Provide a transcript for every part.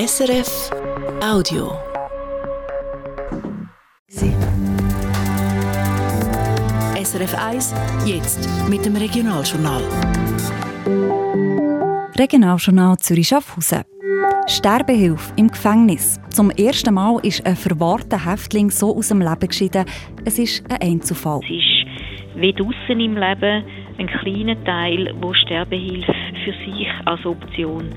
SRF Audio. SRF 1, jetzt mit dem Regionaljournal. Regionaljournal Zürich-Schaffhausen. Sterbehilfe im Gefängnis. Zum ersten Mal ist ein verwahrter Häftling so aus dem Leben geschieden. Es ist ein Einzelfall. Es ist wie draussen im Leben ein kleiner Teil, wo Sterbehilfe für sich als Option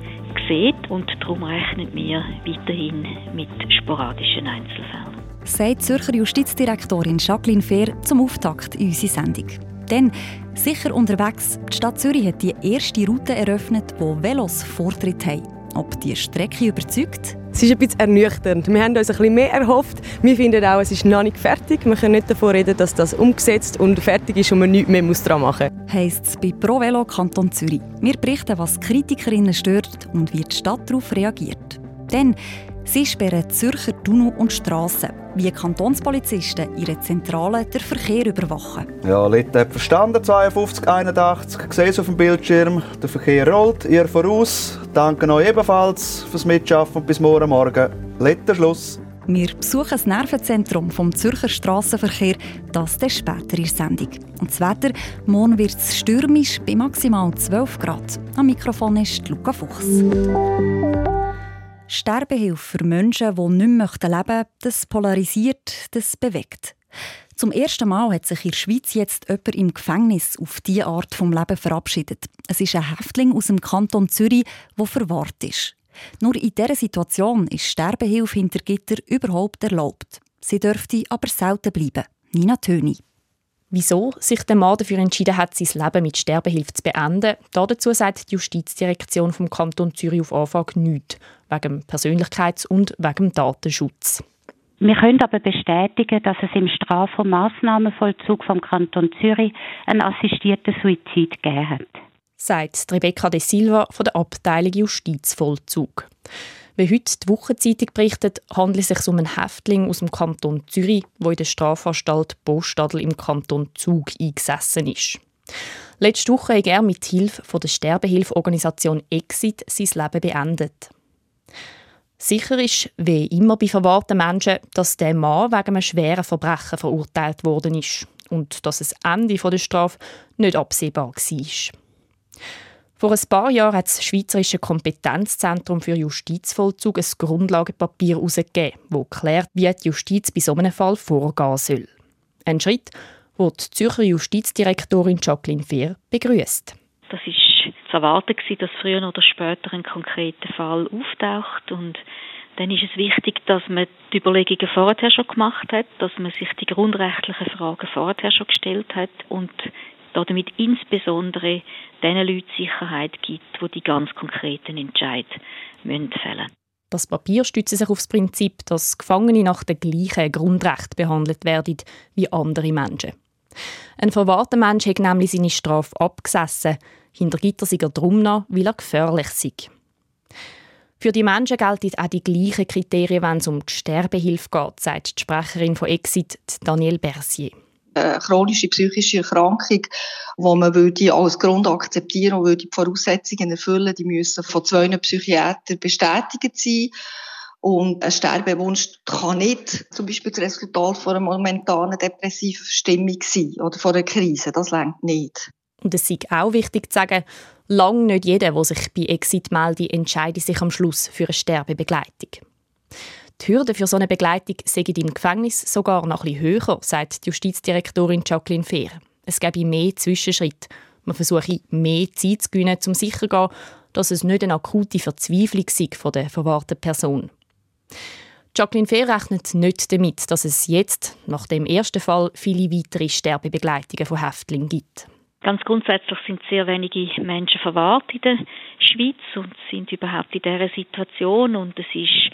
sieht und darum rechnen wir weiterhin mit sporadischen Einzelfällen. Sagt Zürcher Justizdirektorin Jacqueline Fehr zum Auftakt in unsere Sendung. Denn sicher unterwegs, die Stadt Zürich hat die erste Route eröffnet, wo Velos Vortritt haben. Ob die Strecke überzeugt? Es ist ein bisschen ernüchternd. Wir haben uns ein bisschen mehr erhofft. Wir finden auch, es ist noch nicht fertig. Wir können nicht davon reden, dass das umgesetzt und fertig ist und man nichts mehr daran machen muss. Heisst es bei ProVelo Kanton Zürich. Wir berichten, was Kritikerinnen stört und wie die Stadt darauf reagiert. Denn Sie sperren Zürcher Tunnel und Strassen, wie Kantonspolizisten ihre Zentrale den Verkehr überwachen. Ja, Leute hat verstanden, 52, 81, ich sehe es auf dem Bildschirm, der Verkehr rollt, ihr voraus. Danke euch ebenfalls fürs Mitschaffen und bis morgen Morgen. Letzter Schluss. Wir besuchen das Nervenzentrum vom Zürcher Strassenverkehr, das dann später in der Sendung. Und das Wetter, morgen wird es stürmisch bei maximal 12 Grad. Am Mikrofon ist Luca Fuchs. Sterbehilfe für Menschen, die nicht mehr leben möchten, das polarisiert, das bewegt. Zum ersten Mal hat sich in der Schweiz jetzt jemand im Gefängnis auf diese Art vom Leben verabschiedet. Es ist ein Häftling aus dem Kanton Zürich, der verwahrt ist. Nur in dieser Situation ist Sterbehilfe hinter Gitter überhaupt erlaubt. Sie dürfte aber selten bleiben. Nina Töni. Wieso sich der Mann dafür entschieden hat, sein Leben mit Sterbehilfe zu beenden, dazu sagt die Justizdirektion vom Kanton Zürich auf Anfang nichts, wegen Persönlichkeits- und wegen Datenschutz. Wir können aber bestätigen, dass es im Straf- und Massnahmenvollzug vom Kanton Zürich einen assistierten Suizid gegeben hat. Sagt Rebecca de Silva von der Abteilung Justizvollzug. Wie heute die Wochenzeitung berichtet, handelt es sich um einen Häftling aus dem Kanton Zürich, der in der Strafanstalt Bostadl im Kanton Zug eingesessen ist. Letzte Woche hat er mit Hilfe der Sterbehilfeorganisation Exit sein Leben beendet. Sicher ist, wie immer bei verwahrten Menschen, dass der Mann wegen einem schweren Verbrechen verurteilt worden ist und dass das Ende der Strafe nicht absehbar war. Vor ein paar Jahren hat das Schweizerische Kompetenzzentrum für Justizvollzug ein Grundlagenpapier herausgegeben, das klärt, wie die Justiz bei so einem Fall vorgehen soll. Ein Schritt, den die Zürcher Justizdirektorin Jacqueline Fehr begrüßt. Das ist zu erwarten, dass früher oder später ein konkreter Fall auftaucht und dann ist es wichtig, dass man die Überlegungen vorher schon gemacht hat, dass man sich die grundrechtlichen Fragen vorher schon gestellt hat und damit insbesondere den Leuten Sicherheit gibt, die die ganz konkreten Entscheid fällen müssen. Das Papier stützt sich auf das Prinzip, dass Gefangene nach den gleichen Grundrechten behandelt werden wie andere Menschen. Ein verwahrter Mensch hat nämlich seine Strafe abgesessen. Hinter Gitter sei er drum noch, weil er gefährlich sei. Für die Menschen gelten auch die gleichen Kriterien, wenn es um die Sterbehilfe geht, sagt die Sprecherin von Exit, Danielle Bersier eine chronische psychische Erkrankung, wo man würde als Grund akzeptieren und würde die Voraussetzungen erfüllen, die müssen von zwei Psychiatern bestätigt sein. Und ein Sterbewunsch kann nicht zum Beispiel das Resultat von einer momentanen depressiven Verstimmung sein oder von einer Krise. Das längt nicht. Und es ist auch wichtig zu sagen, lang nicht jeder, der sich bei Exit meldet, entscheidet sich am Schluss für eine Sterbebegleitung. Die Hürden für so eine Begleitung sind im Gefängnis sogar noch etwas höher, sagt die Justizdirektorin Jacqueline Fehr. Es gäbe mehr Zwischenschritte. Man versuche mehr Zeit zu gewinnen, um sicher zu gehen, dass es nicht eine akute Verzweiflung sei von der verwahrten Person. Jacqueline Fehr rechnet nicht damit, dass es jetzt, nach dem ersten Fall, viele weitere Sterbebegleitungen von Häftlingen gibt. Ganz grundsätzlich sind sehr wenige Menschen verwahrt in der Schweiz und sind überhaupt in dieser Situation und es ist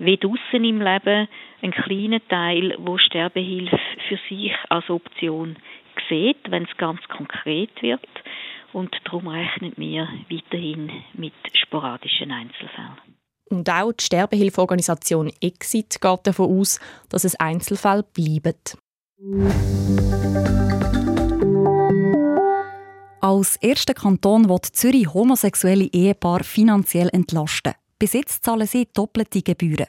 wie draussen im Leben ein kleiner Teil, wo Sterbehilfe für sich als Option sieht, wenn es ganz konkret wird. Und darum rechnen wir weiterhin mit sporadischen Einzelfällen. Und auch die Sterbehilfeorganisation Exit geht davon aus, dass es Einzelfälle bleiben. Als erster Kanton wird Zürich homosexuelle Ehepaare finanziell entlasten. Bis jetzt zahlen sie doppelte Gebühren.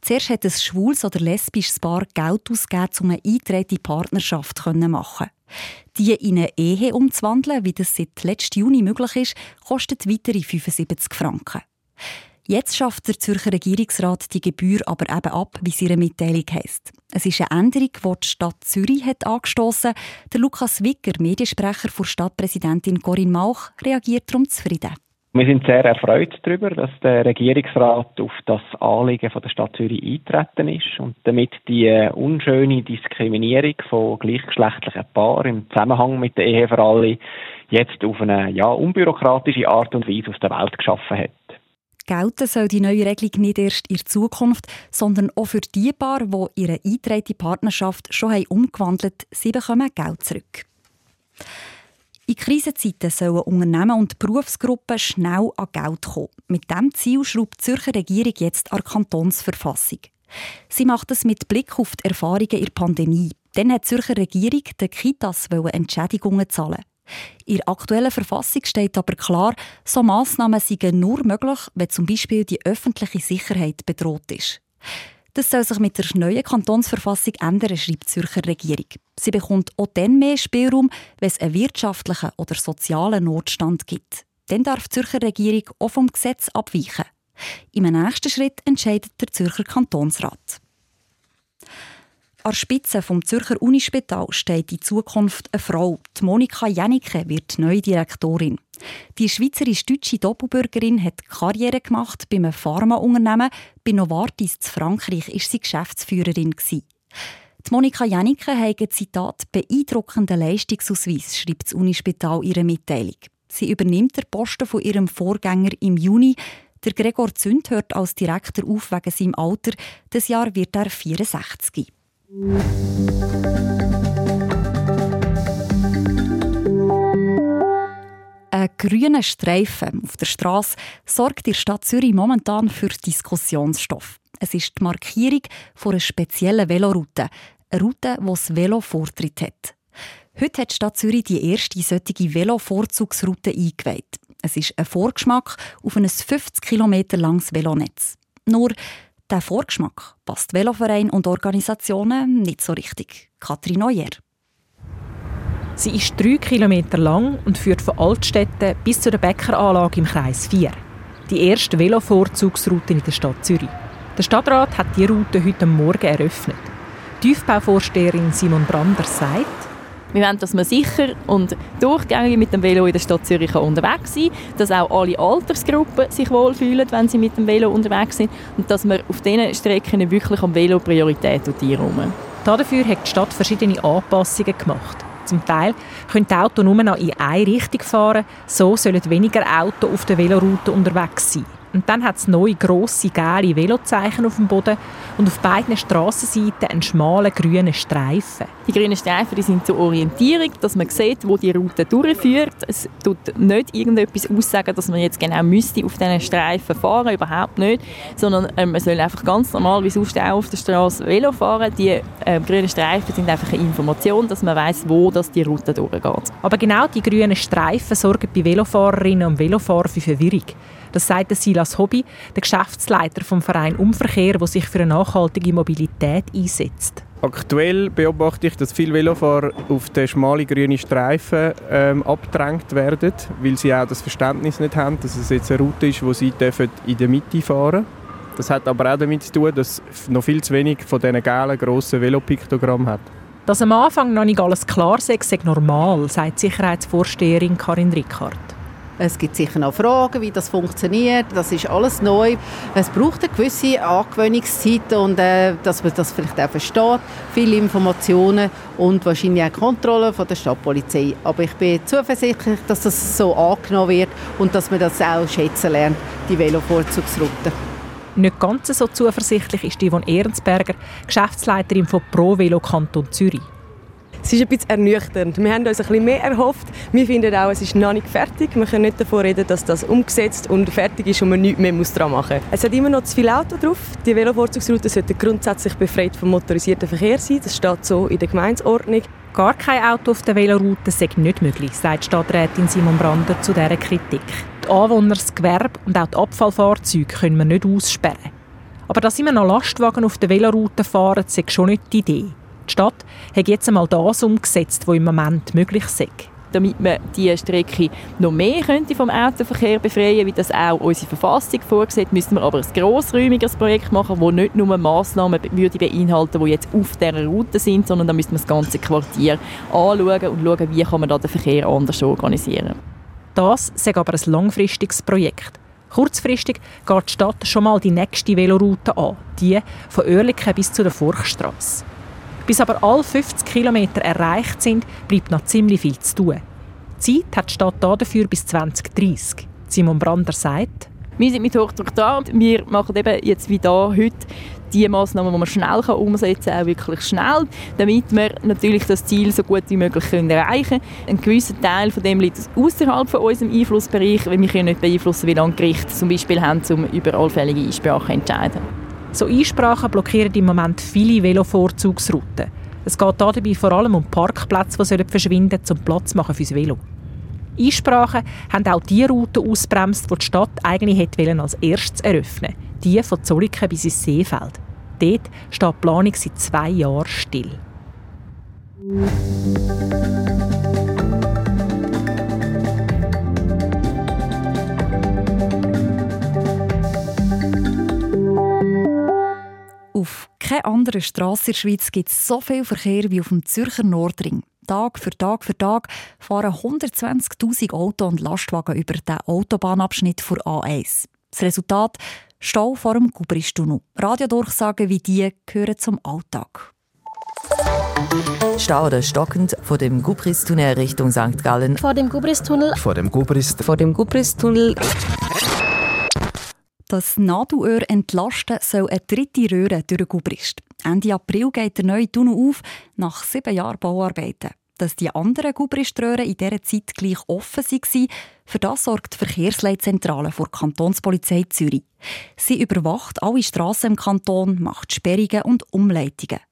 Zuerst hat ein schwules oder lesbisches Paar Geld ausgegeben, um eine eingetragene Partnerschaft zu machen. Die in eine Ehe umzuwandeln, wie das seit letztem Juni möglich ist, kostet weitere 75 Franken. Jetzt schafft der Zürcher Regierungsrat die Gebühr aber eben ab, wie es ihre Mitteilung heisst. Es ist eine Änderung, die die Stadt Zürich hat angestoßen. Der Lukas Wicker, Mediensprecher von Stadtpräsidentin Corinne Mauch, reagiert darum zufrieden. Wir sind sehr erfreut darüber, dass der Regierungsrat auf das Anliegen von der Stadt Zürich eintreten ist und damit die unschöne Diskriminierung von gleichgeschlechtlichen Paaren im Zusammenhang mit der Ehe für alle jetzt auf eine ja, unbürokratische Art und Weise aus der Welt geschaffen hat. Gelten soll die neue Regelung nicht erst in Zukunft, sondern auch für die Paar, die ihre eingetragene Partnerschaft schon umgewandelt haben, sie bekommen Geld zurück. In Krisenzeiten sollen Unternehmen und Berufsgruppen schnell an Geld kommen. Mit diesem Ziel schraubt die Zürcher Regierung jetzt an Kantonsverfassung. Sie macht es mit Blick auf die Erfahrungen in der Pandemie. Dann hat die Zürcher Regierung den Kitas Entschädigungen zahlen. In der aktuellen Verfassung steht aber klar, so Massnahmen seien nur möglich, wenn zum Beispiel die öffentliche Sicherheit bedroht ist. Das soll sich mit der neuen Kantonsverfassung ändern, schreibt die Zürcher Regierung. Sie bekommt auch dann mehr Spielraum, wenn es einen wirtschaftlichen oder sozialen Notstand gibt. Dann darf die Zürcher Regierung auch vom Gesetz abweichen. Im nächsten Schritt entscheidet der Zürcher Kantonsrat. An der Spitze vom Zürcher Unispital steht in Zukunft eine Frau. Die Monika Jennike wird neue Direktorin. Die schweizerisch-deutsche Doppelbürgerin hat Karriere gemacht bei einem Pharmaunternehmen. Bei Novartis in Frankreich war sie Geschäftsführerin. Die Monika Jennike hat Zitat beeindruckenden Leistungsausweis, schreibt das Unispital ihre Mitteilung. Sie übernimmt den Posten von ihrem Vorgänger im Juni. Der Gregor Zünd hört als Direktor auf wegen seinem Alter. Das Jahr wird er 64. Ein grüner Streifen auf der Straße sorgt in der Stadt Zürich momentan für Diskussionsstoff. Es ist die Markierung einer speziellen Veloroute, eine Route, die das Velo Vortritt hat. Heute hat die Stadt Zürich die erste solche Velo-Vorzugsroute eingeweiht. Es ist ein Vorgeschmack auf ein 50 km langes Velonetz. Nur der Vorgeschmack passt Veloverein und Organisationen nicht so richtig. Katrin Neuer. Sie ist drei Kilometer lang und führt von Altstädten bis zu der Bäckeranlage im Kreis 4. Die erste Velovorzugsroute in der Stadt Zürich. Der Stadtrat hat die Route heute Morgen eröffnet. Tiefbauvorsteherin Simon Brander sagt, wir wollen, dass man sicher und durchgängig mit dem Velo in der Stadt Zürich unterwegs sein kann, dass auch alle Altersgruppen sich wohlfühlen, wenn sie mit dem Velo unterwegs sind und dass man auf diesen Strecken wirklich am Velo Priorität einräumen. Dafür hat die Stadt verschiedene Anpassungen gemacht. Zum Teil können die Autos nur noch in eine Richtung fahren, so sollen weniger Autos auf der Veloroute unterwegs sein. Und dann hat es neue grosse gelbe Velozeichen auf dem Boden und auf beiden Strassenseiten einen schmalen grünen Streifen. Die grünen Streifen die sind zur Orientierung, dass man sieht, wo die Route durchführt. Es tut nicht irgendetwas aussagen, dass man jetzt genau müsste auf diesen Streifen fahren, überhaupt nicht, sondern äh, man soll einfach ganz normal wie sonst auch auf der Straße Velo fahren. Die äh, grünen Streifen sind einfach eine Information, dass man weiß, wo das die Route durchgeht. Aber genau die grünen Streifen sorgen bei Velofahrerinnen und Velofahrern für Verwirrung. Das sagt Silas Hobby, der Geschäftsleiter vom Verein Umverkehr, der sich für eine nachhaltige Mobilität einsetzt. Aktuell beobachte ich, dass viele Velofahrer auf den schmalen grünen Streifen ähm, abgedrängt werden, weil sie auch das Verständnis nicht haben, dass es jetzt eine Route ist, wo sie in der Mitte fahren dürfen. Das hat aber auch damit zu tun, dass noch viel zu wenig von diesen gelben, grossen Velopiktogrammen hat. Dass am Anfang noch nicht alles klar sei, sei normal, sagt Sicherheitsvorsteherin Karin Rickard. Es gibt sicher noch Fragen, wie das funktioniert. Das ist alles neu. Es braucht eine gewisse Angewöhnungszeit und äh, dass man das vielleicht auch versteht. Viele Informationen und wahrscheinlich auch Kontrolle von der Stadtpolizei. Aber ich bin zuversichtlich, dass das so angenommen wird und dass man das auch schätzen lernt, die Velovorzugsroute. Nicht ganz so zuversichtlich ist Yvonne Ehrensberger, Geschäftsleiterin von Pro Velo Kanton Zürich. Es ist ein bisschen ernüchternd. Wir haben uns ein bisschen mehr erhofft. Wir finden auch, es ist noch nicht fertig. Wir können nicht davon reden, dass das umgesetzt und fertig ist und man nichts mehr daran machen muss. Es hat immer noch zu viele Autos drauf. Die Velovorzugsroute sollte grundsätzlich befreit vom motorisierten Verkehr sein. Das steht so in der Gemeinsordnung. Gar kein Auto auf der Veloroute sei nicht möglich, sagt Stadträtin Simon Brander zu dieser Kritik. Die Anwohner, das Gewerbe und auch die Abfallfahrzeuge können wir nicht aussperren. Aber dass immer noch Lastwagen auf der Veloroute fahren, ist schon nicht die Idee. Die Stadt hat jetzt einmal das umgesetzt, was im Moment möglich ist damit man diese Strecke noch mehr könnte vom Autoverkehr befreien wie das auch unsere Verfassung vorsieht, müssen wir aber ein grossräumiges Projekt machen, das nicht nur Massnahmen würde beinhalten, die jetzt auf dieser Route sind, sondern da müssen wir das ganze Quartier anschauen und schauen, wie kann man da den Verkehr anders organisieren. Das ist aber ein langfristiges Projekt. Kurzfristig geht die Stadt schon mal die nächste Veloroute an, die von Oerlikon bis zu der Furchtstrasse. Bis aber alle 50 Kilometer erreicht sind, bleibt noch ziemlich viel zu tun. Zeit hat die Stadt dafür bis 2030. Simon Brander sagt, wir sind mit Hochdruck da und wir machen eben jetzt wie da heute die Massnahmen, die man schnell umsetzen kann, auch wirklich schnell, damit wir natürlich das Ziel so gut wie möglich können erreichen können. Ein gewisser Teil von dem liegt außerhalb von unserem Einflussbereich, weil wir können nicht beeinflussen, wie lange Gerichte zum Beispiel haben, um über allfällige Einsprachen zu entscheiden. So Einsprachen blockieren im Moment viele Velovorzugsrouten. Es geht dabei vor allem um Parkplätze, die verschwinden sollen, um Platz machen fürs Velo. Einsprachen haben auch die Routen ausbremst, die die Stadt eigentlich hätte als erstes eröffnen die von Zolliken bis ins Seefeld. Dort steht die Planung seit zwei Jahren still. Keiner anderen Straße in der Schweiz gibt es so viel Verkehr wie auf dem Zürcher Nordring. Tag für Tag für Tag fahren 120.000 Autos und Lastwagen über den Autobahnabschnitt vor A1. Das Resultat? Stau vor dem Gubristunnel. Radiodurchsagen wie die gehören zum Alltag. Stau oder stockend vor dem Gubristunnel Richtung St. Gallen. Vor dem Gubristunnel. Vor dem Gubrist. Vor dem Gubristunnel. Das Nadelöhr entlasten soll eine dritte Röhre durch den Gubrist. Ende April geht der neue Tunnel auf, nach sieben Jahren Bauarbeiten. Dass die anderen Gubriströhren in dieser Zeit gleich offen waren, für das sorgt die Verkehrsleitzentrale vor Kantonspolizei Zürich. Sie überwacht alle Strassen im Kanton, macht Sperrungen und Umleitungen.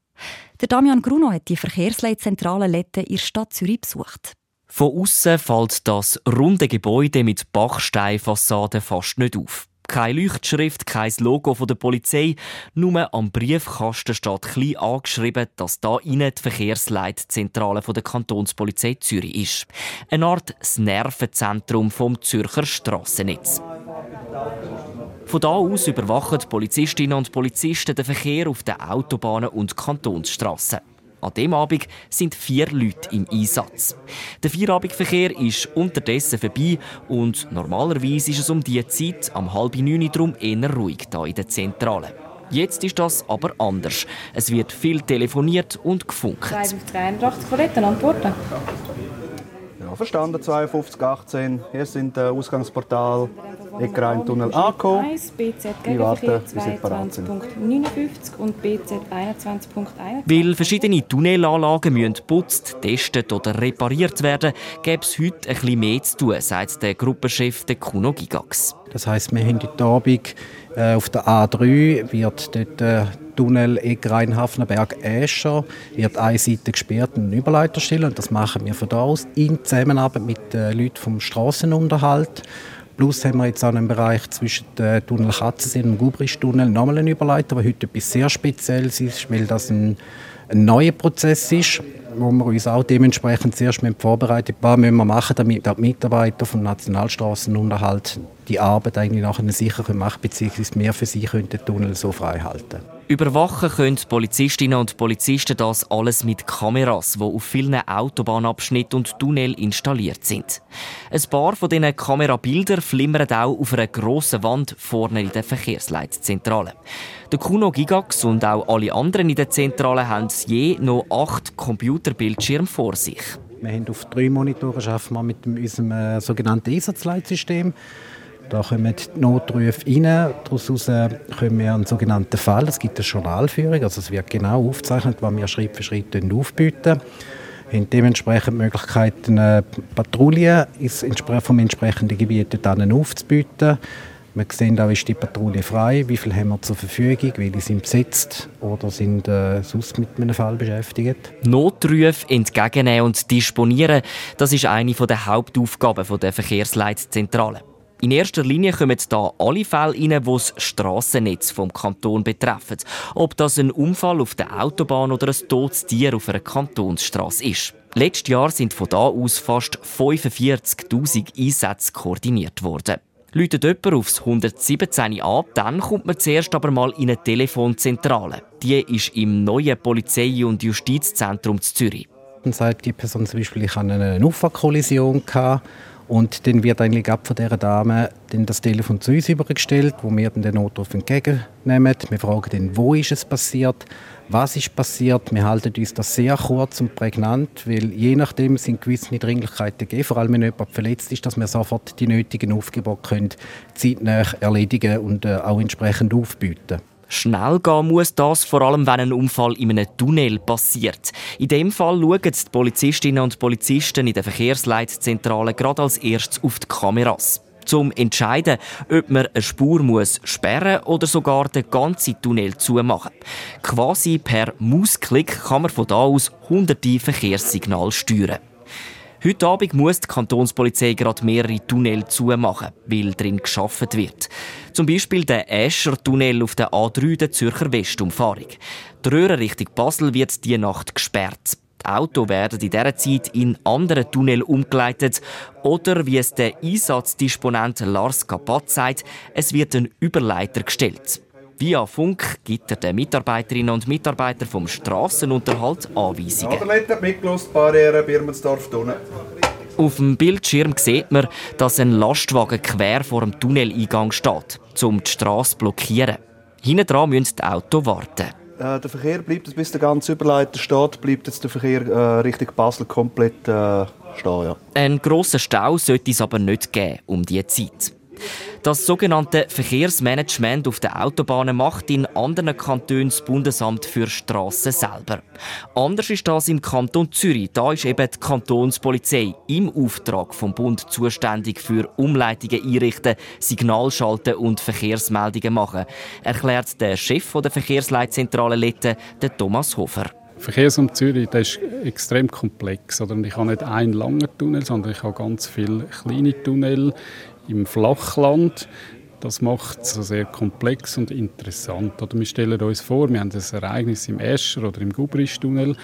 Der Damian Gruno hat die Verkehrsleitzentrale Lette in der Stadt Zürich besucht. Von außen fällt das runde Gebäude mit Bachsteinfassade fast nicht auf. Keine Leuchtschrift, kein Logo von der Polizei. Nur am Briefkasten steht klein angeschrieben, dass da innen die Verkehrsleitzentrale der Kantonspolizei Zürich ist. Eine Art das Nervenzentrum vom Zürcher Strassennetz. Von da aus überwachen Polizistinnen und Polizisten den Verkehr auf den Autobahnen und Kantonsstrassen. An dem Abend sind vier Leute im Einsatz. Der Vierabendverkehr ist unterdessen vorbei und normalerweise ist es um diese Zeit am halb neun drum eher ruhig hier in der Zentrale. Jetzt ist das aber anders. Es wird viel telefoniert und gefunkt. 383 Kollegen antworten. Ja, verstanden, 5218. Hier sind das Ausgangsportal Eckrhein-Tunnel angekommen. Ich warte, bis sie parat sind. und BZ 21.21. Weil verschiedene Tunnelanlagen müssen putzt, testet oder repariert werden, gäbe es heute ein bisschen mehr zu tun, sagt der Gruppenchef der Kuno Gigax. Das heisst, wir haben heute Abend äh, auf der A3 wird dort der Tunnel Eckrein Hafnerberg Escher wird eine Seite gesperrt und eine Überleiterstelle und das machen wir von da aus in Zusammenarbeit mit den Leuten vom Straßenunterhalt Plus haben wir jetzt auch einen Bereich zwischen dem Tunnel Katzensee und dem Gubristunnel nochmal einen Überleiter, der heute etwas sehr Spezielles ist, weil das ein, ein neuer Prozess ist, wo wir uns auch dementsprechend zuerst vorbereitet Was müssen wir machen, damit die Mitarbeiter vom Nationalstraßenunterhalt die Arbeit eigentlich nachher sicher machen können, beziehungsweise mehr für sie können den Tunnel so frei halten Überwachen können Polizistinnen und Polizisten das alles mit Kameras, die auf vielen Autobahnabschnitten und Tunnel installiert sind. Ein paar von diesen Kamerabildern flimmern auch auf einer grossen Wand vorne in der Verkehrsleitzentrale. Der Kuno Gigax und auch alle anderen in der Zentrale haben je noch acht Computerbildschirme vor sich. Wir haben auf drei Monitoren arbeiten wir mit unserem äh, sogenannten Einsatzleitsystem. Da kommen die Notrufe rein. Daraus kommen wir einen sogenannten Fall. Es gibt eine Journalführung, also es wird genau aufgezeichnet, was wir Schritt für Schritt aufbieten. Wir haben dementsprechend die Möglichkeit, eine Patrouille vom entsprechenden Gebiet dann aufzubieten. Wir sehen auch, ist die Patrouille frei, wie viel haben wir zur Verfügung, welche sind besetzt oder sind äh, sonst mit einem Fall beschäftigt. Notrufe entgegennehmen und disponieren, das ist eine der Hauptaufgaben der Verkehrsleitzentrale. In erster Linie kommen da alle Fälle rein, die das Strassennetz vom Kanton betreffen. Ob das ein Unfall auf der Autobahn oder ein totes Tier auf einer Kantonsstraße ist. Letztes Jahr sind von da aus fast 45.000 Einsätze koordiniert worden. Läutet jemand aufs 117 an, dann kommt man zuerst aber mal in eine Telefonzentrale. Die ist im neuen Polizei- und Justizzentrum Zürich. Dann sagt die Person zum Beispiel, ich hatte eine Unfallkollision und dann wird eigentlich ab von dieser Dame das Telefon zu uns übergestellt, wo wir dann den Notruf entgegennehmen. Wir fragen dann, wo ist es passiert, was ist passiert. Wir halten uns das sehr kurz und prägnant, weil je nachdem sind gewisse Dringlichkeiten gegeben, vor allem wenn jemand verletzt ist, dass wir sofort die nötigen Aufgebote können, zeitnah erledigen und äh, auch entsprechend aufbieten Schnell gehen muss das, vor allem wenn ein Unfall in einem Tunnel passiert. In dem Fall schauen die Polizistinnen und Polizisten in der Verkehrsleitzentrale gerade als erstes auf die Kameras zum entscheiden, ob man eine Spur muss sperren oder sogar den ganzen Tunnel zumachen. Quasi per Mausklick kann man von da aus hunderte Verkehrssignale steuern. Heute Abend muss die Kantonspolizei gerade mehrere Tunnel zumachen, weil drin geschafft wird. Zum Beispiel der Escher-Tunnel auf der A3 der Zürcher Westumfahrung. Die Röhre Richtung Basel wird die Nacht gesperrt. Die Autos werden in dieser Zeit in andere Tunnel umgeleitet oder, wie es der Einsatzdisponent Lars Kapat sagt, es wird ein Überleiter gestellt. Via Funk gibt er den Mitarbeiterinnen und Mitarbeitern vom Strassenunterhalt Anweisungen. Ja, der hat mitgelost, Barriere Birmensdorf unten. Auf dem Bildschirm sieht man, dass ein Lastwagen quer vor dem Tunneleingang steht, um die Straße zu blockieren. Hinten dran müssen die Autos warten. Äh, der Verkehr bleibt, bis der ganze Überleiter steht, bleibt jetzt der Verkehr äh, Richtung Basel komplett äh, stehen. Ja. Einen grossen Stau sollte es aber nicht geben um diese Zeit. Das sogenannte Verkehrsmanagement auf den Autobahnen macht in anderen Kantonen das Bundesamt für Strassen selber. Anders ist das im Kanton Zürich. Da ist eben die Kantonspolizei im Auftrag vom Bund zuständig für Umleitungen einrichten, Signalschalten und Verkehrsmeldungen machen, erklärt der Chef der Verkehrsleitzentrale Lette, der Thomas Hofer. Verkehrsamt Zürich das ist extrem komplex. Ich habe nicht einen langen Tunnel, sondern ich habe ganz viele kleine Tunnel im Flachland. Das macht es sehr komplex und interessant. Oder wir stellen uns vor, wir haben ein Ereignis im Escher oder im Gubristunnel.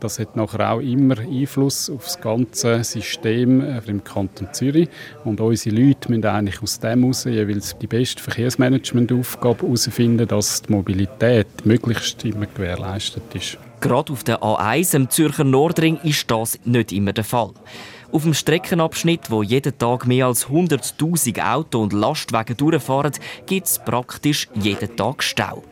Das hat nachher auch immer Einfluss auf das ganze System äh, im Kanton Zürich. Und unsere Leute müssen eigentlich aus dem heraus jeweils die beste Verkehrsmanagementaufgabe herausfinden, dass die Mobilität möglichst immer gewährleistet ist. Gerade auf der A1 im Zürcher Nordring ist das nicht immer der Fall. Auf dem Streckenabschnitt, wo jeden Tag mehr als 100.000 Auto und Lastwagen durchfahren, gibt es praktisch jeden Tag Stau.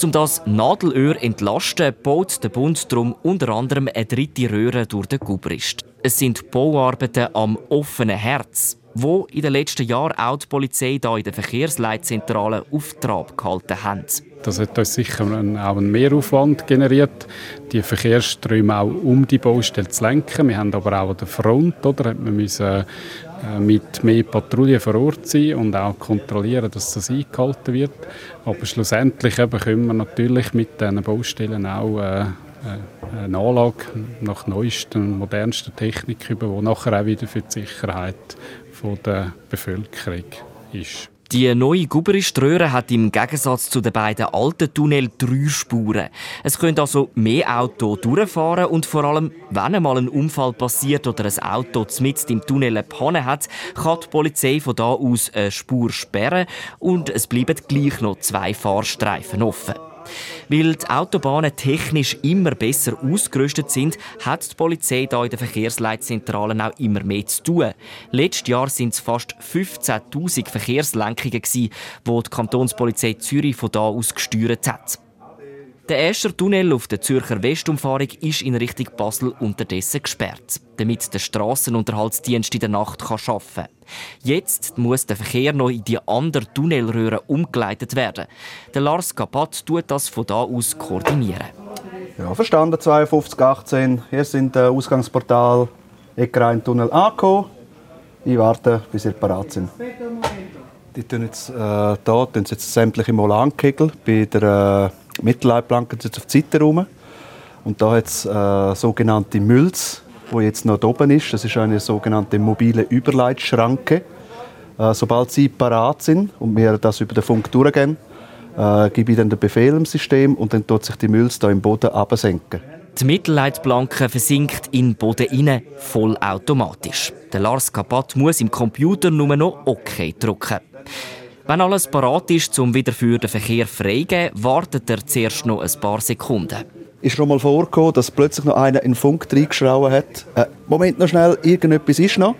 Um das Nadelöhr zu entlasten, baut der Bund darum unter anderem eine dritte Röhre durch den Gubrist. Es sind Bauarbeiten am offenen Herz, wo in den letzten Jahren auch die Polizei hier in der Verkehrsleitzentrale auf Trab gehalten hat. Das hat uns sicher auch einen Mehraufwand generiert, die Verkehrsströme auch um die Baustelle zu lenken. Wir haben aber auch an der Front, oder, man müssen, äh, mit mehr Patrouillen vor Ort sein und auch kontrollieren, dass das eingehalten wird. Aber schlussendlich eben können wir natürlich mit diesen Baustellen auch äh, äh eine Anlage nach neuester, modernster Technik über, die nachher auch wieder für die Sicherheit der Bevölkerung ist. Die neue Guberist-Röhre hat im Gegensatz zu den beiden alten Tunnel drei Spuren. Es können also mehr Autos durchfahren und vor allem, wenn einmal ein Unfall passiert oder ein Auto mitten im Tunnel eine Panne hat, kann die Polizei von da aus eine Spur sperren und es bleiben gleich noch zwei Fahrstreifen offen. Weil die Autobahnen technisch immer besser ausgerüstet sind, hat die Polizei hier in den Verkehrsleitzentralen auch immer mehr zu tun. Letztes Jahr sind es fast 15.000 Verkehrslenkungen, die die Kantonspolizei Zürich von da aus gesteuert hat. Der Escher Tunnel auf der Zürcher Westumfahrung ist in Richtung Basel unterdessen gesperrt, damit der Strassenunterhaltsdienst in der Nacht arbeiten kann. Jetzt muss der Verkehr noch in die andere Tunnelröhre umgeleitet werden. Der Lars Kapat tut das von da aus koordinieren. Ja, verstanden, 5218. Hier sind der Ausgangsportal Eckrhein-Tunnel angekommen. Ich warte, bis ihr parat sind. Die tun jetzt, äh, da tun jetzt sämtliche Mal angekegelt. Bei der äh, Mittelleitplanke sind sie auf die Seite rum. Und da hat es äh, sogenannte Mülls, wo jetzt noch oben ist. Das ist eine sogenannte mobile Überleitschranke. Äh, sobald sie parat sind und wir das über den Funk durchgehen, äh, gebe ich dann den Befehl im System und dann tut sich die Mülls da im Boden absenken. Die Mittelleitplanke versinkt in den Boden rein, vollautomatisch. Der Lars Kapat muss im Computer nur noch OK drücken. Wenn alles parat ist, um wieder für den Verkehr freigeben, wartet er zuerst noch ein paar Sekunden. Ist schon mal vorgekommen, dass plötzlich noch einer in den Funk reingeschrauben hat. Äh, Moment noch schnell, irgendetwas ist noch.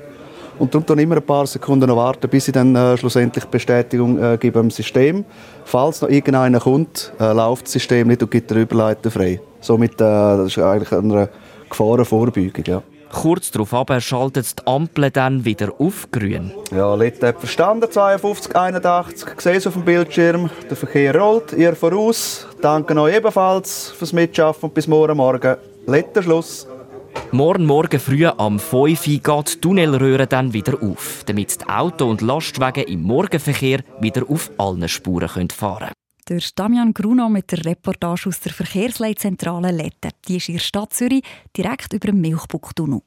Und darum dann immer ein paar Sekunden noch warten, bis ich dann äh, schlussendlich Bestätigung äh, gebe im System. Falls noch irgendeiner kommt, äh, läuft das System nicht und gibt den Überleiter frei. Somit äh, das ist eigentlich eine Gefahrenvorbeugung. Ja. Kurz darauf schaltet die Ampel dann wieder auf grün. Ja, Leute, verstanden, 52, 81, sehe auf dem Bildschirm, der Verkehr rollt, ihr voraus. Danke euch ebenfalls fürs Mitschaffen und bis morgen Morgen. Letzter Schluss. Morgen Morgen früh am 5 Uhr geht die Tunnelröhre dann wieder auf, damit die Auto- und Lastwagen im Morgenverkehr wieder auf allen Spuren fahren können. Der Damian Gruno mit der Reportage aus der Verkehrsleitzentrale Lette. Die ist in der Stadt Zürich, direkt über dem Milchbucktunnel.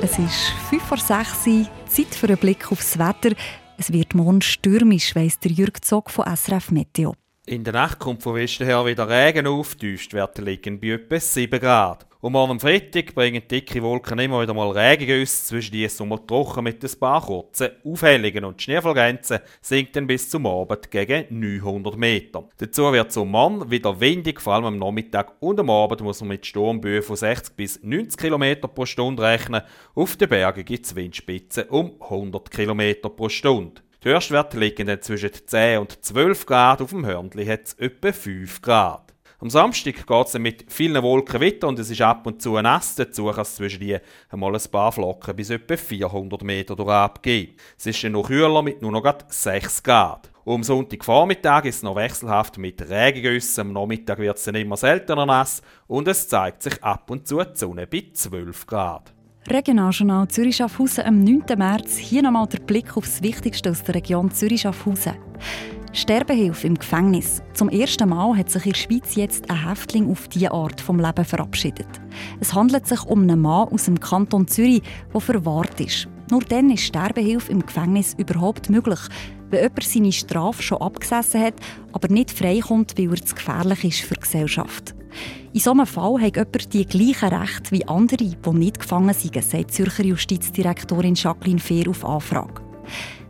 Es ist 5 vor 6 Uhr, Zeit für einen Blick aufs Wetter. Es wird morgen stürmisch, weiss der Jürg Zog von SRF Meteo. In der Nacht kommt von Westen her wieder Regen auf, die Tiefstwerte liegen bei etwa 7 Grad. Und morgen am Freitag bringen dicke Wolken immer wieder mal Regengüsse, zwischen die Sommer trocken mit ein paar kurzen Aufhellungen und die Schneefallgrenze sinkt dann bis zum Abend gegen 900 Meter. Dazu wird zum Mann wieder windig, vor allem am Nachmittag und am Abend muss man mit Sturmböen von 60 bis 90 km pro Stunde rechnen. Auf den Bergen gibt es Windspitzen um 100 km pro Stunde. Die Höchstwerte liegen dann zwischen 10 und 12 Grad, auf dem Hörnli hat es etwa 5 Grad. Am Samstag geht es mit vielen Wolken weiter und es ist ab und zu nass. Dazu kann es zwischen die einmal ein paar Flocken bis etwa 400 Meter durch abgeben. Es ist dann noch kühler mit nur noch 6 Grad. Am Sonntagvormittag ist es noch wechselhaft mit Regengüssen. Am Nachmittag wird es dann immer seltener nass und es zeigt sich ab und zu die Sonne bei 12 Grad. Regionaljournal Zürich-Schaffhausen am 9. März. Hier nochmal der Blick auf das Wichtigste aus der Region Zürich-Schaffhausen. Sterbehilfe im Gefängnis. Zum ersten Mal hat sich in der Schweiz jetzt ein Häftling auf diese Art vom Leben verabschiedet. Es handelt sich um einen Mann aus dem Kanton Zürich, der verwahrt ist. Nur dann ist Sterbehilfe im Gefängnis überhaupt möglich, wenn jemand seine Strafe schon abgesessen hat, aber nicht freikommt, weil er zu gefährlich ist für die Gesellschaft. In so einem Fall hat jemand die gleichen Rechte wie andere, die nicht gefangen sind, sagt Zürcher Justizdirektorin Jacqueline Fehr auf Anfrage.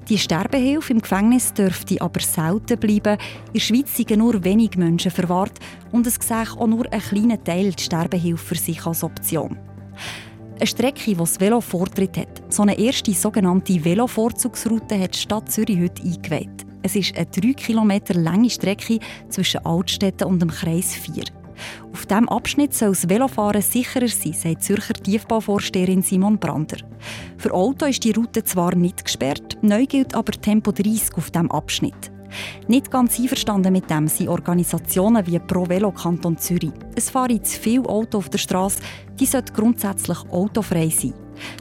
Die Sterbehilfe im Gefängnis dürfte aber selten bleiben. In der Schweiz sind nur wenige Menschen verwahrt und es sehe auch nur ein kleiner Teil die Sterbehilfe für sich als Option. Eine Strecke, die das Velo Vortritt hat. So eine erste sogenannte Velo-Vorzugsroute hat die Stadt Zürich heute eingeweiht. Es ist eine drei Kilometer lange Strecke zwischen Altstädten und dem Kreis 4. Auf diesem Abschnitt soll das Velofahren sicherer sein, sagt Zürcher Tiefbauvorsteherin Simon Brander. Für Auto ist die Route zwar nicht gesperrt, neu gilt aber Tempo 30 auf diesem Abschnitt. Nicht ganz einverstanden mit dem sind Organisationen wie Pro Velo Kanton Zürich. Es fahren zu viele Autos auf der Straße, die sollten grundsätzlich autofrei sein.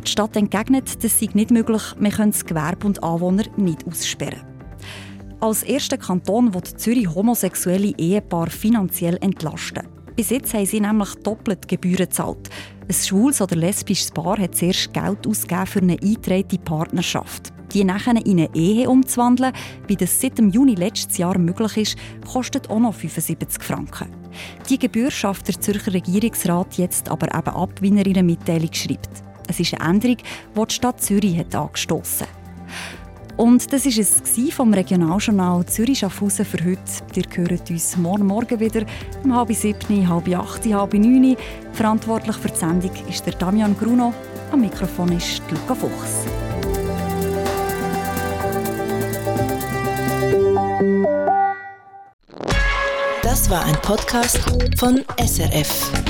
Die Stadt entgegnet, das sei nicht möglich, wir können das Gewerbe und Anwohner nicht aussperren. Als erster Kanton wird Zürich homosexuelle Ehepaare finanziell entlasten. Bis jetzt haben sie nämlich doppelt Gebühren gezahlt. Ein schwules oder lesbisches Paar hat zuerst Geld ausgegeben für eine eingetragene Partnerschaft. Die nachher in eine Ehe umzuwandeln, wie das seit dem Juni letztes Jahr möglich ist, kostet auch noch 75 Franken. Die Gebühr schafft der Zürcher Regierungsrat jetzt aber eben ab, wie er in einer Mitteilung schreibt. Es ist eine Änderung, die die Stadt Zürich hat angestoßen hat. Und das war es vom Regionaljournal Zürich-Schaffhausen für heute. Ihr hört uns morgen Morgen wieder um halb sieben, halb acht, halb neun. Verantwortlich für die Sendung ist der Damian Gruno. Am Mikrofon ist Luca Fuchs. Das war ein Podcast von SRF.